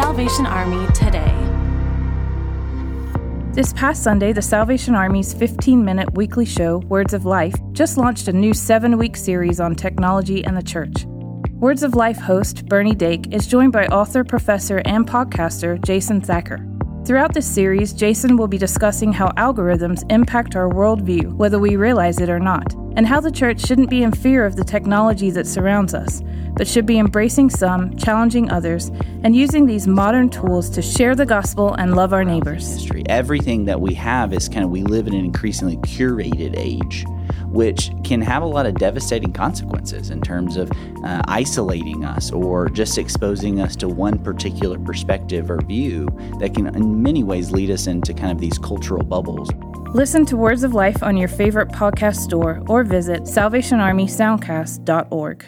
Salvation Army today. This past Sunday, the Salvation Army's 15 minute weekly show, Words of Life, just launched a new seven week series on technology and the church. Words of Life host Bernie Dake is joined by author, professor, and podcaster Jason Thacker. Throughout this series, Jason will be discussing how algorithms impact our worldview, whether we realize it or not, and how the church shouldn't be in fear of the technology that surrounds us, but should be embracing some, challenging others, and using these modern tools to share the gospel and love our neighbors. History. Everything that we have is kind of, we live in an increasingly curated age which can have a lot of devastating consequences in terms of uh, isolating us or just exposing us to one particular perspective or view that can, in many ways, lead us into kind of these cultural bubbles. Listen to Words of Life on your favorite podcast store or visit salvationarmysoundcast.org.